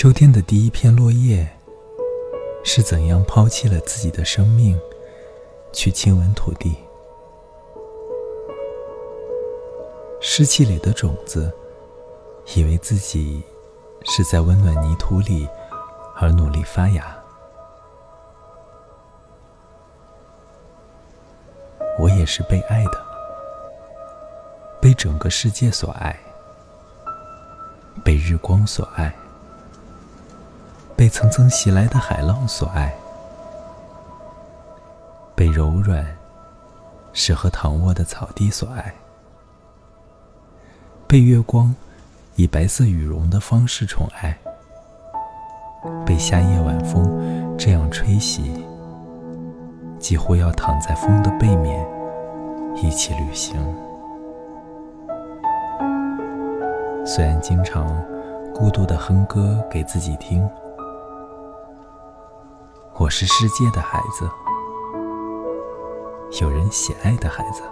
秋天的第一片落叶是怎样抛弃了自己的生命，去亲吻土地？湿气里的种子，以为自己是在温暖泥土里，而努力发芽。我也是被爱的，被整个世界所爱，被日光所爱。被层层袭来的海浪所爱，被柔软、适合躺卧的草地所爱，被月光以白色羽绒的方式宠爱，被夏夜晚风这样吹袭，几乎要躺在风的背面一起旅行。虽然经常孤独的哼歌给自己听。我是世界的孩子，有人喜爱的孩子。